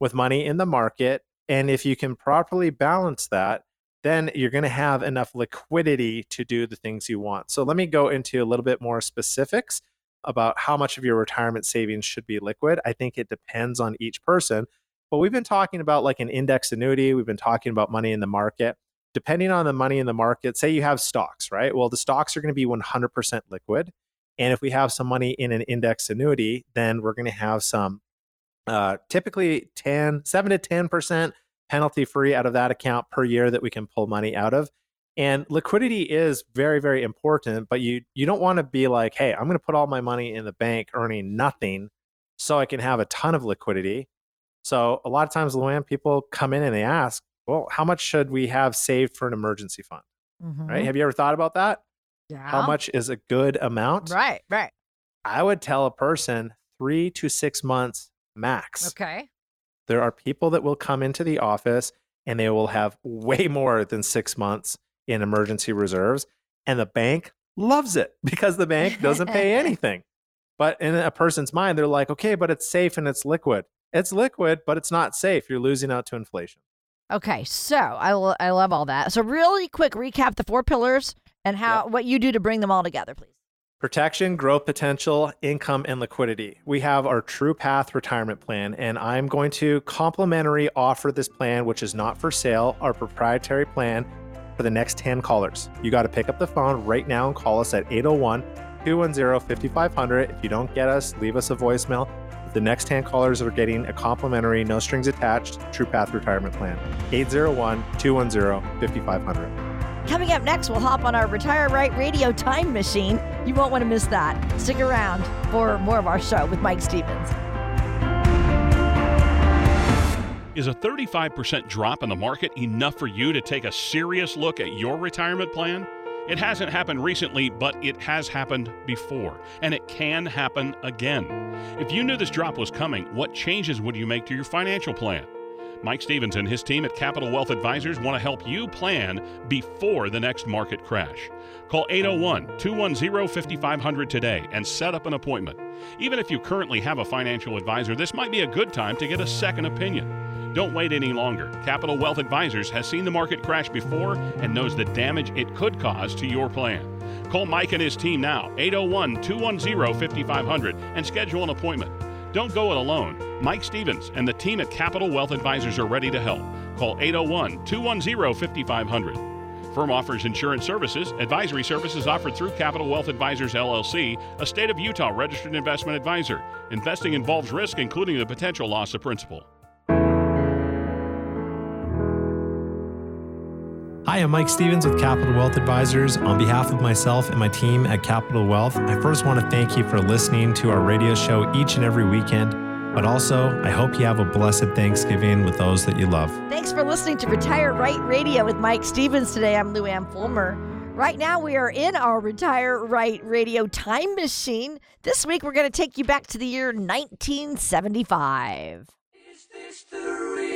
with money in the market. And if you can properly balance that, then you're going to have enough liquidity to do the things you want. So let me go into a little bit more specifics about how much of your retirement savings should be liquid. I think it depends on each person. But we've been talking about like an index annuity, we've been talking about money in the market. Depending on the money in the market, say you have stocks, right? Well, the stocks are going to be 100% liquid. And if we have some money in an index annuity, then we're going to have some uh, typically 10, 7 to 10% penalty free out of that account per year that we can pull money out of. And liquidity is very, very important, but you you don't want to be like, hey, I'm going to put all my money in the bank earning nothing so I can have a ton of liquidity. So a lot of times, Luann, people come in and they ask, well, how much should we have saved for an emergency fund? Mhm. Right? Have you ever thought about that? Yeah. How much is a good amount? Right, right. I would tell a person three to six months max. Okay. There are people that will come into the office and they will have way more than six months in emergency reserves. And the bank loves it because the bank doesn't pay anything. But in a person's mind, they're like, okay, but it's safe and it's liquid. It's liquid, but it's not safe. You're losing out to inflation. Okay, so I, lo- I love all that. So, really quick recap the four pillars and how what you do to bring them all together, please. Protection, growth potential, income, and liquidity. We have our True Path retirement plan, and I'm going to complimentary offer this plan, which is not for sale, our proprietary plan for the next 10 callers. You got to pick up the phone right now and call us at 801 210 5500. If you don't get us, leave us a voicemail. The next 10 callers are getting a complimentary, no strings attached True Path retirement plan. 801 210 5500. Coming up next, we'll hop on our Retire Right radio time machine. You won't want to miss that. Stick around for more of our show with Mike Stevens. Is a 35% drop in the market enough for you to take a serious look at your retirement plan? It hasn't happened recently, but it has happened before, and it can happen again. If you knew this drop was coming, what changes would you make to your financial plan? Mike Stevens and his team at Capital Wealth Advisors want to help you plan before the next market crash. Call 801 210 5500 today and set up an appointment. Even if you currently have a financial advisor, this might be a good time to get a second opinion. Don't wait any longer. Capital Wealth Advisors has seen the market crash before and knows the damage it could cause to your plan. Call Mike and his team now, 801 210 5500, and schedule an appointment. Don't go it alone. Mike Stevens and the team at Capital Wealth Advisors are ready to help. Call 801 210 5500. Firm offers insurance services. Advisory services offered through Capital Wealth Advisors LLC, a state of Utah registered investment advisor. Investing involves risk, including the potential loss of principal. Hi, I'm Mike Stevens with Capital Wealth Advisors. On behalf of myself and my team at Capital Wealth, I first want to thank you for listening to our radio show each and every weekend. But also, I hope you have a blessed Thanksgiving with those that you love. Thanks for listening to Retire Right Radio with Mike Stevens today. I'm Lou Ann Fulmer. Right now, we are in our Retire Right Radio time machine. This week, we're going to take you back to the year 1975. Is this the real life?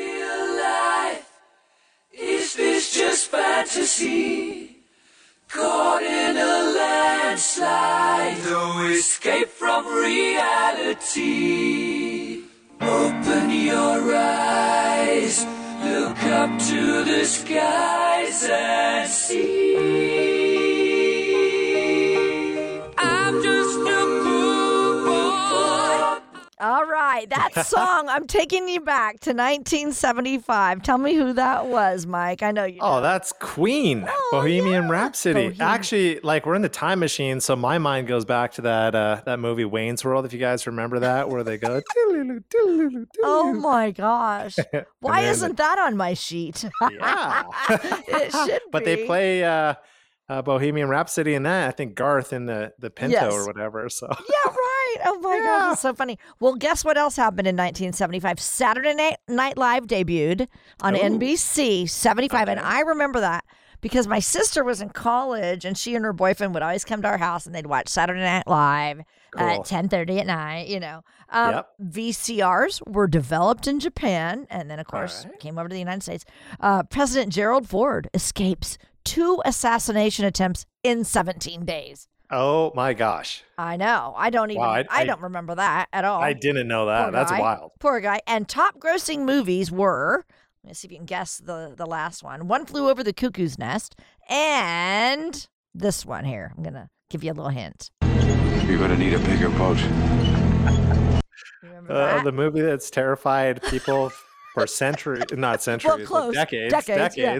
Is this just fantasy? Caught in a landslide, no escape from reality. Open your eyes, look up to the skies and see. Right, that song, I'm taking you back to 1975. Tell me who that was, Mike. I know you. Oh, know. that's Queen, Oh, Bohemian yeah. Rhapsody. Bohemian. Actually, like we're in the time machine, so my mind goes back to that uh, that movie Wayne's World. If you guys remember that, where they go. "Toodaloo, toodaloo, Oh my gosh. Why isn't that on my sheet? Yeah. it should but they play uh, uh, Bohemian Rhapsody in that. I think Garth in the the Pinto Yes. or whatever. So Yeah, right. Oh my Yeah. gosh, that's so funny. Well, guess what else happened in 1975? Saturday Night, Night Live debuted on Ooh. NBC 75, and I remember that because my sister was in college, and she and her boyfriend would always come to our house, and they'd watch Saturday Night Live Cool. at 10:30 at night. You know, um, Yep. VCRs were developed in Japan, and then of course right. came over to the United States. Uh, President Gerald Ford escapes two assassination attempts in 17 days. oh my gosh, I know. I don't even. Wow, I, I- I- don't remember that at all. I didn't know that. Poor That's guy. wild. Poor guy. And top grossing movies were. let me see if you can guess the the last one. One flew over the cuckoo's nest, and this one here. I'm gonna give you a little hint. You're gonna need a bigger boat. Remember Uh, that? the movie that's terrified people for centuries, not centuries, but close. decades, Decades, yeah.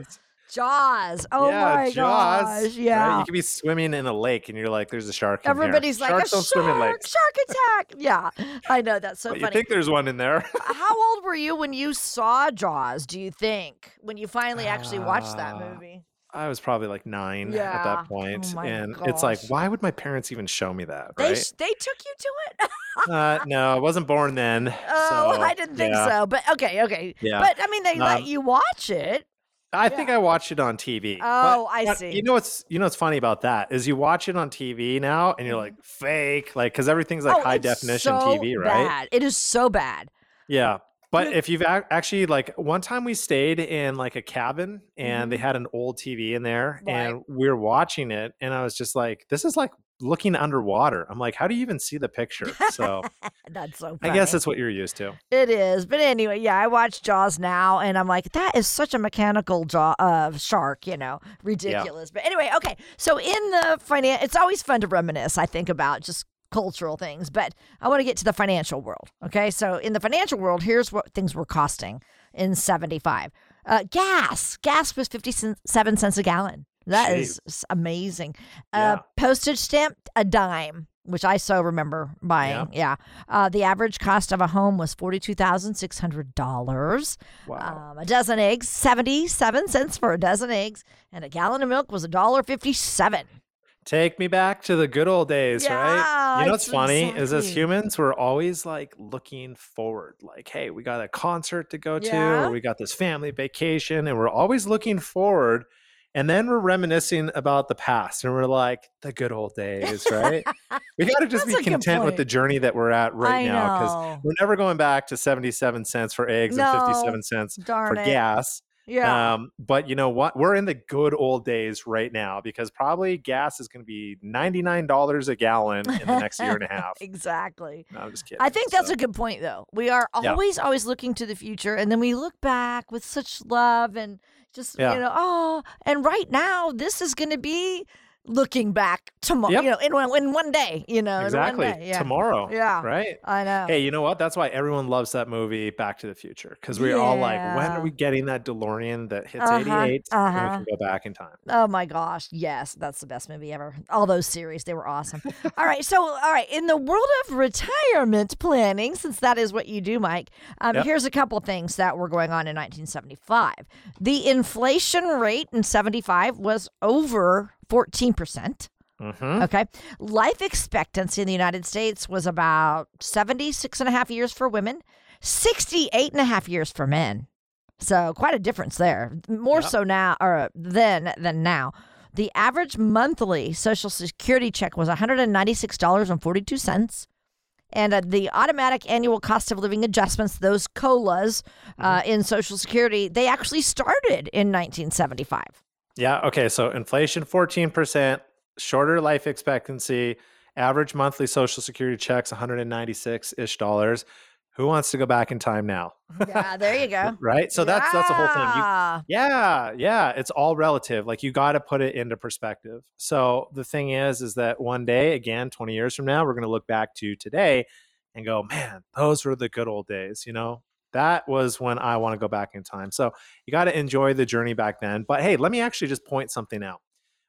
Jaws. Oh yeah, my Jaws. gosh. right? Yeah. You could be swimming in a lake and you're like, there's a shark in here. Everybody's like Sharks a don't swim in shark, shark attack. Yeah, I know that's so But you funny. think there's one in there. How old were you when you saw Jaws? Do you think when you finally actually watched that Uh, movie? I was probably like nine at that point, Oh and it's like, why would my parents even show me that? They Right? sh- they took you to it. uh, no, I wasn't born then. Oh, so, I didn't think yeah. so. But okay, okay. Yeah. But I mean, they let Um, you watch it. I think I watched it on TV. Oh, I but see. You know what's you know what's funny about that is you watch it on TV now and you're like fake, like because everything's like Mm-hmm. oh, high definition so TV, right? Bad. It is so bad. Yeah. But if you've ac- actually like one time we stayed in like a cabin and Mm-hmm. they had an old TV in there and we were watching it and I was just like, this is like looking underwater. I'm like, how do you even see the picture? So That's so I guess that's what you're used to. It is, but anyway, yeah, I watch Jaws now, and I'm like, that is such a mechanical jaw uh, shark, you know, ridiculous. But anyway, okay, so in the finan, it's always fun to reminisce. I think about just cultural things, but I want to get to the financial world. Okay, so in the financial world, here's what things were costing in '75. Uh, gas, gas was fifty-seven cents a gallon. That is s- amazing. Uh, Postage stamp, a dime, which I so remember buying. Yeah. Uh, the average cost of a home was forty-two thousand six hundred dollars. Wow. Um, a dozen eggs, seventy-seven cents for a dozen eggs, and a gallon of milk was a dollar fifty-seven. Take me back to the good old days, right? You know what's it's funny is as humans, we're always like looking forward. Like, hey, we got a concert to go to, or we got this family vacation, and we're always looking forward. And then we're reminiscing about the past, and we're like, the good old days, right? we got to just be content with the journey that we're at right I now because we're never going back to 77 cents for eggs No, and 57 cents for it. gas. Yeah. Um, but you know what? We're in the good old days right now because probably gas is going to be $99 a gallon in the next year and a half. exactly. No, I'm just kidding. I think that's So, a good point, though. We are Yeah. always, always looking to the future, and then we look back with such love and just, Yeah. you know, oh, and right now, this is going to be looking back tomorrow, Yep. you know, in one, in one day, you know, exactly day. Yeah. tomorrow. Yeah. Right. I know. Hey, you know what? That's why everyone loves that movie Back to the Future because we're all like, when are we getting that DeLorean that hits Uh-huh, 88 and we uh-huh. can go back in time? Oh my gosh, yes, that's the best movie ever. All those series, they were awesome. all right, so all right, in the world of retirement planning, since that is what you do, Mike, um, Yep. here's a couple things that were going on in 1975. The inflation rate in 75 was over 14%. hmm Okay. Life expectancy in the United States was about 76 and a half years for women, 68 and a half years for men. So quite a difference there. More Yep. so now or then than now. The average monthly Social Security check was $196.42. And uh, the automatic annual cost of living adjustments, those COLAs uh, in Social Security, they actually started in 1975. Yeah. Okay. So inflation 14%, shorter life expectancy, average monthly social security checks 196 ish dollars. Who wants to go back in time now? Yeah, there you go. Right. So that's that's the whole thing. You, Yeah. yeah, yeah. It's all relative. Like you got to put it into perspective. So the thing is, is that one day, again, 20 years from now, we're going to look back to today and go, man, those were the good old days. You know, that was when I want to go back in time. So you got to enjoy the journey back then. But hey, let me actually just point something out.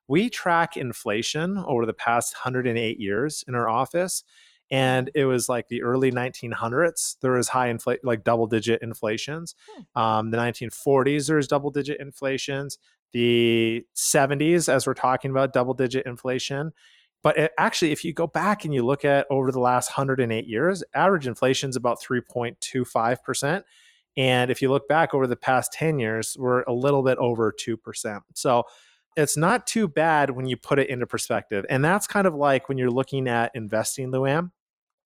We track inflation over the past 108 years in our office. And it was like the early 1900s. There was high inflation, like double digit inflations. Um, the 1940s, there was double digit inflations. The 70s, as we're talking about, double digit inflation. But it, actually, if you go back and you look at over the last 108 years, average inflation is about 3.25%. And if you look back over the past 10 years, we're a little bit over 2%. So it's not too bad when you put it into perspective. And that's kind of like when you're looking at investing, Luann.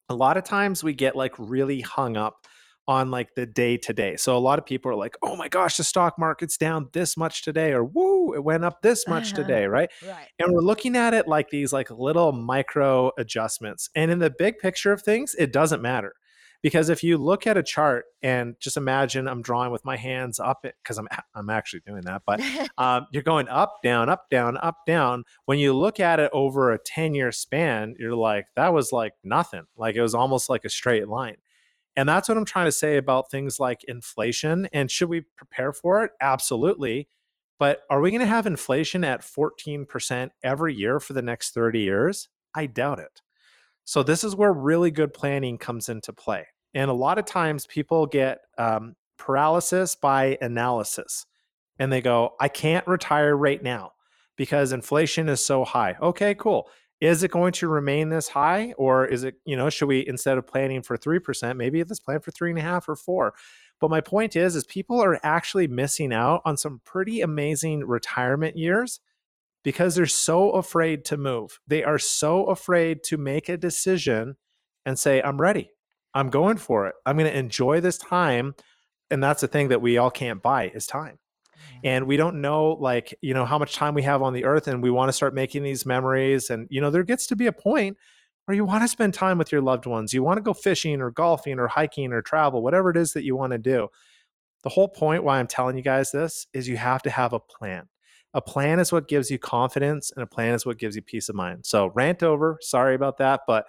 A lot of times we get like really hung up on like the day to day. So a lot of people are like, oh my gosh, the stock market's down this much today, or woo, it went up this much Uh-huh. today, right? Right. And we're looking at it like these like little micro adjustments. And in the big picture of things, it doesn't matter. Because if you look at a chart and just imagine I'm drawing with my hands up it because I'm I'm actually doing that, but um, you're going up, down, up, down, up, down. When you look at it over a 10 year span, you're like, that was like nothing. Like it was almost like a straight line. And that's what I'm trying to say about things like inflation. And should we prepare for it? Absolutely. But are we going to have inflation at 14% every year for the next 30 years? I doubt it. So, this is where really good planning comes into play. And a lot of times people get um, paralysis by analysis and they go, I can't retire right now because inflation is so high. Okay, cool. Is it going to remain this high? Or is it, you know, should we instead of planning for 3%, maybe let's plan for three and a half or four? But my point is, is people are actually missing out on some pretty amazing retirement years because they're so afraid to move. They are so afraid to make a decision and say, I'm ready. I'm going for it. I'm going to enjoy this time. And that's the thing that we all can't buy is time. Mm-hmm. and we don't know like you know how much time we have on the earth and we want to start making these memories and you know there gets to be a point where you want to spend time with your loved ones you want to go fishing or golfing or hiking or travel whatever it is that you want to do. The whole point why i'm telling you guys this is you have to have a plan. A plan is what gives you confidence and a plan is what gives you peace of mind. So rant over sorry about that but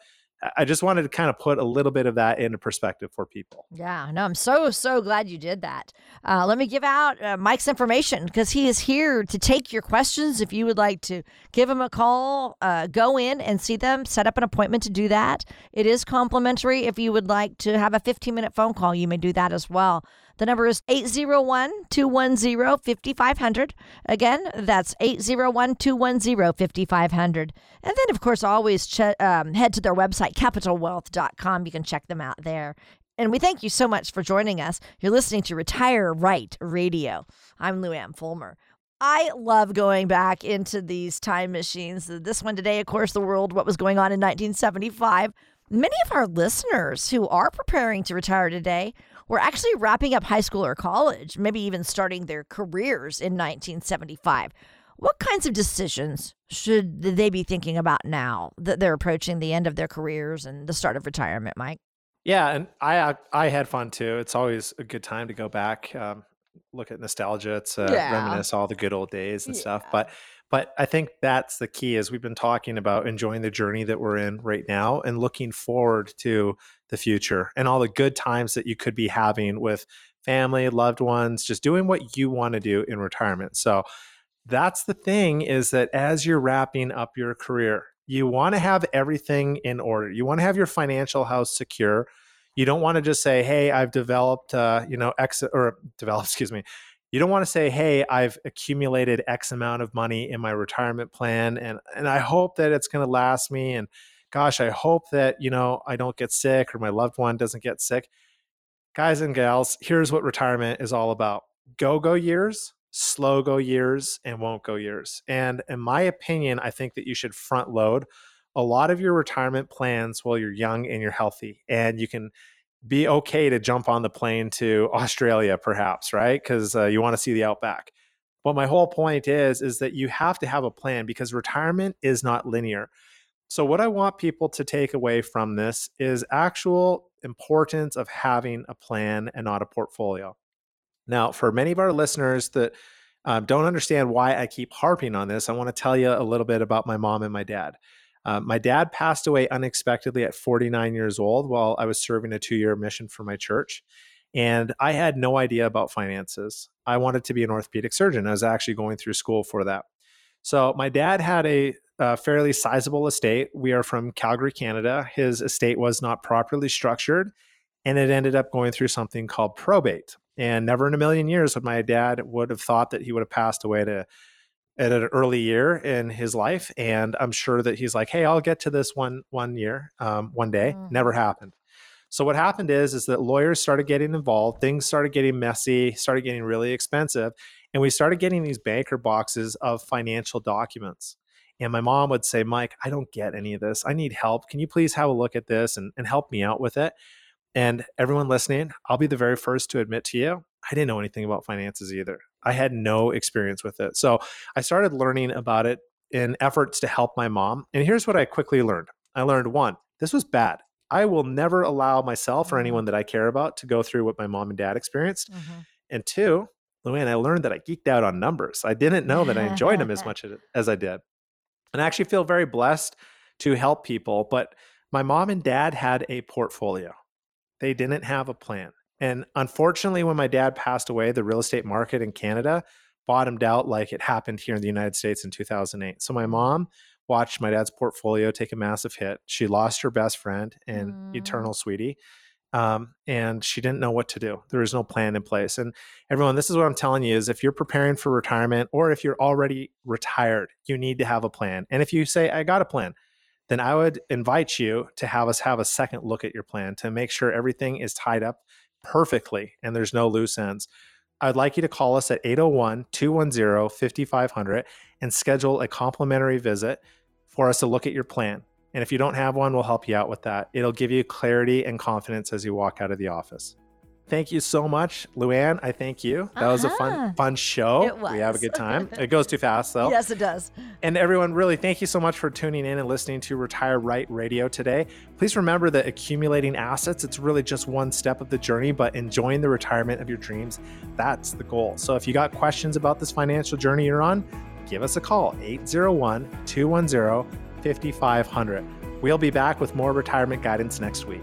I just wanted to kind of put a little bit of that into perspective for people. Yeah, no, I'm so, so glad you did that. Uh, let me give out uh, Mike's information because he is here to take your questions. If you would like to give him a call, uh, go in and see them, set up an appointment to do that. It is complimentary. If you would like to have a 15 minute phone call, you may do that as well. The number is 801 210 5500. Again, that's 801 210 5500. And then, of course, always ch- um, head to their website, capitalwealth.com. You can check them out there. And we thank you so much for joining us. You're listening to Retire Right Radio. I'm Lou Ann Fulmer. I love going back into these time machines. This one today, of course, the world, what was going on in 1975. Many of our listeners who are preparing to retire today were actually wrapping up high school or college, maybe even starting their careers in 1975. What kinds of decisions should they be thinking about now that they're approaching the end of their careers and the start of retirement, Mike? Yeah, and I I had fun too. It's always a good time to go back, um, look at nostalgia. It's uh, Yeah. reminisce all the good old days and stuff. But but I think that's the key. Is we've been talking about enjoying the journey that we're in right now and looking forward to the future and all the good times that you could be having with family, loved ones, just doing what you want to do in retirement. So that's the thing is that as you're wrapping up your career, you want to have everything in order. You want to have your financial house secure. You don't want to just say, "Hey, I've developed, uh, you know, X or developed." Excuse me. You don't want to say, "Hey, I've accumulated X amount of money in my retirement plan, and and I hope that it's going to last me." And gosh, I hope that you know I don't get sick or my loved one doesn't get sick. Guys and gals, here's what retirement is all about: go go years, slow go years, and won't go years. And in my opinion, I think that you should front load a lot of your retirement plans while you're young and you're healthy, and you can be okay to jump on the plane to Australia, perhaps, right? Because uh, you want to see the outback. But my whole point is, is that you have to have a plan because retirement is not linear. So what I want people to take away from this is actual importance of having a plan and not a portfolio. Now, for many of our listeners that um, don't understand why I keep harping on this, I want to tell you a little bit about my mom and my dad. Uh, my dad passed away unexpectedly at 49 years old while I was serving a two year mission for my church. And I had no idea about finances. I wanted to be an orthopedic surgeon. I was actually going through school for that. So my dad had a, uh fairly sizable estate. We are from Calgary, Canada. His estate was not properly structured, and it ended up going through something called probate. And never in a million years would my dad would have thought that he would have passed away to at an early year in his life. And I'm sure that he's like, "Hey, I'll get to this one one year, um, one day." Mhm. Never happened. So what happened is is that lawyers started getting involved, things started getting messy, started getting really expensive, and we started getting these banker boxes of financial documents. And my mom would say, Mike, I don't get any of this. I need help. Can you please have a look at this and, and help me out with it? And everyone listening, I'll be the very first to admit to you, I didn't know anything about finances either. I had no experience with it. So I started learning about it in efforts to help my mom. And here's what I quickly learned I learned one, this was bad. I will never allow myself or Mhm. anyone that I care about to go through what my mom and dad experienced. Mhm. And two, Luann, I learned that I geeked out on numbers. I didn't know that I enjoyed them as much as I did. And I actually feel very blessed to help people. But my mom and dad had a portfolio, they didn't have a plan. And unfortunately, when my dad passed away, the real estate market in Canada bottomed out like it happened here in the United States in 2008. So my mom watched my dad's portfolio take a massive hit. She lost her best friend and Mm. eternal sweetie um, and she didn't know what to do. There was no plan in place. And everyone, this is what I'm telling you: is if you're preparing for retirement, or if you're already retired, you need to have a plan. And if you say, "I got a plan," then I would invite you to have us have a second look at your plan to make sure everything is tied up perfectly and there's no loose ends. I'd like you to call us at 801 210 5500 and schedule a complimentary visit for us to look at your plan. And if you don't have one, we'll help you out with that. It'll give you clarity and confidence as you walk out of the office. Thank you so much, Luann. I thank you. That was a Uh-huh. fun, fun show. It We have a good time. It goes too fast though. Yes, it does. And everyone, really, thank you so much for tuning in and listening to Retire Right Radio today. Please remember that accumulating assets, it's really just one step of the journey, but enjoying the retirement of your dreams, that's the goal. So if you got questions about this financial journey you're on, give us a call 801 210 5500. We'll be back with more retirement guidance next week.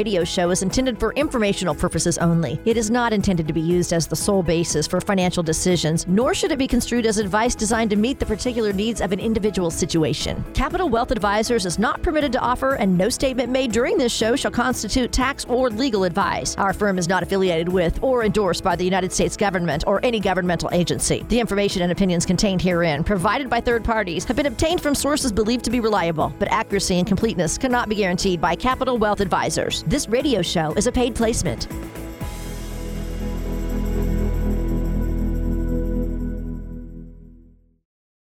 radio show is intended for informational purposes only. It is not intended to be used as the sole basis for financial decisions, nor should it be construed as advice designed to meet the particular needs of an individual situation. Capital Wealth Advisors is not permitted to offer, and no statement made during this show shall constitute tax or legal advice. Our firm is not affiliated with or endorsed by the United States government or any governmental agency. The information and opinions contained herein, provided by third parties, have been obtained from sources believed to be reliable, but accuracy and completeness cannot be guaranteed by Capital Wealth Advisors. This radio show is a paid placement.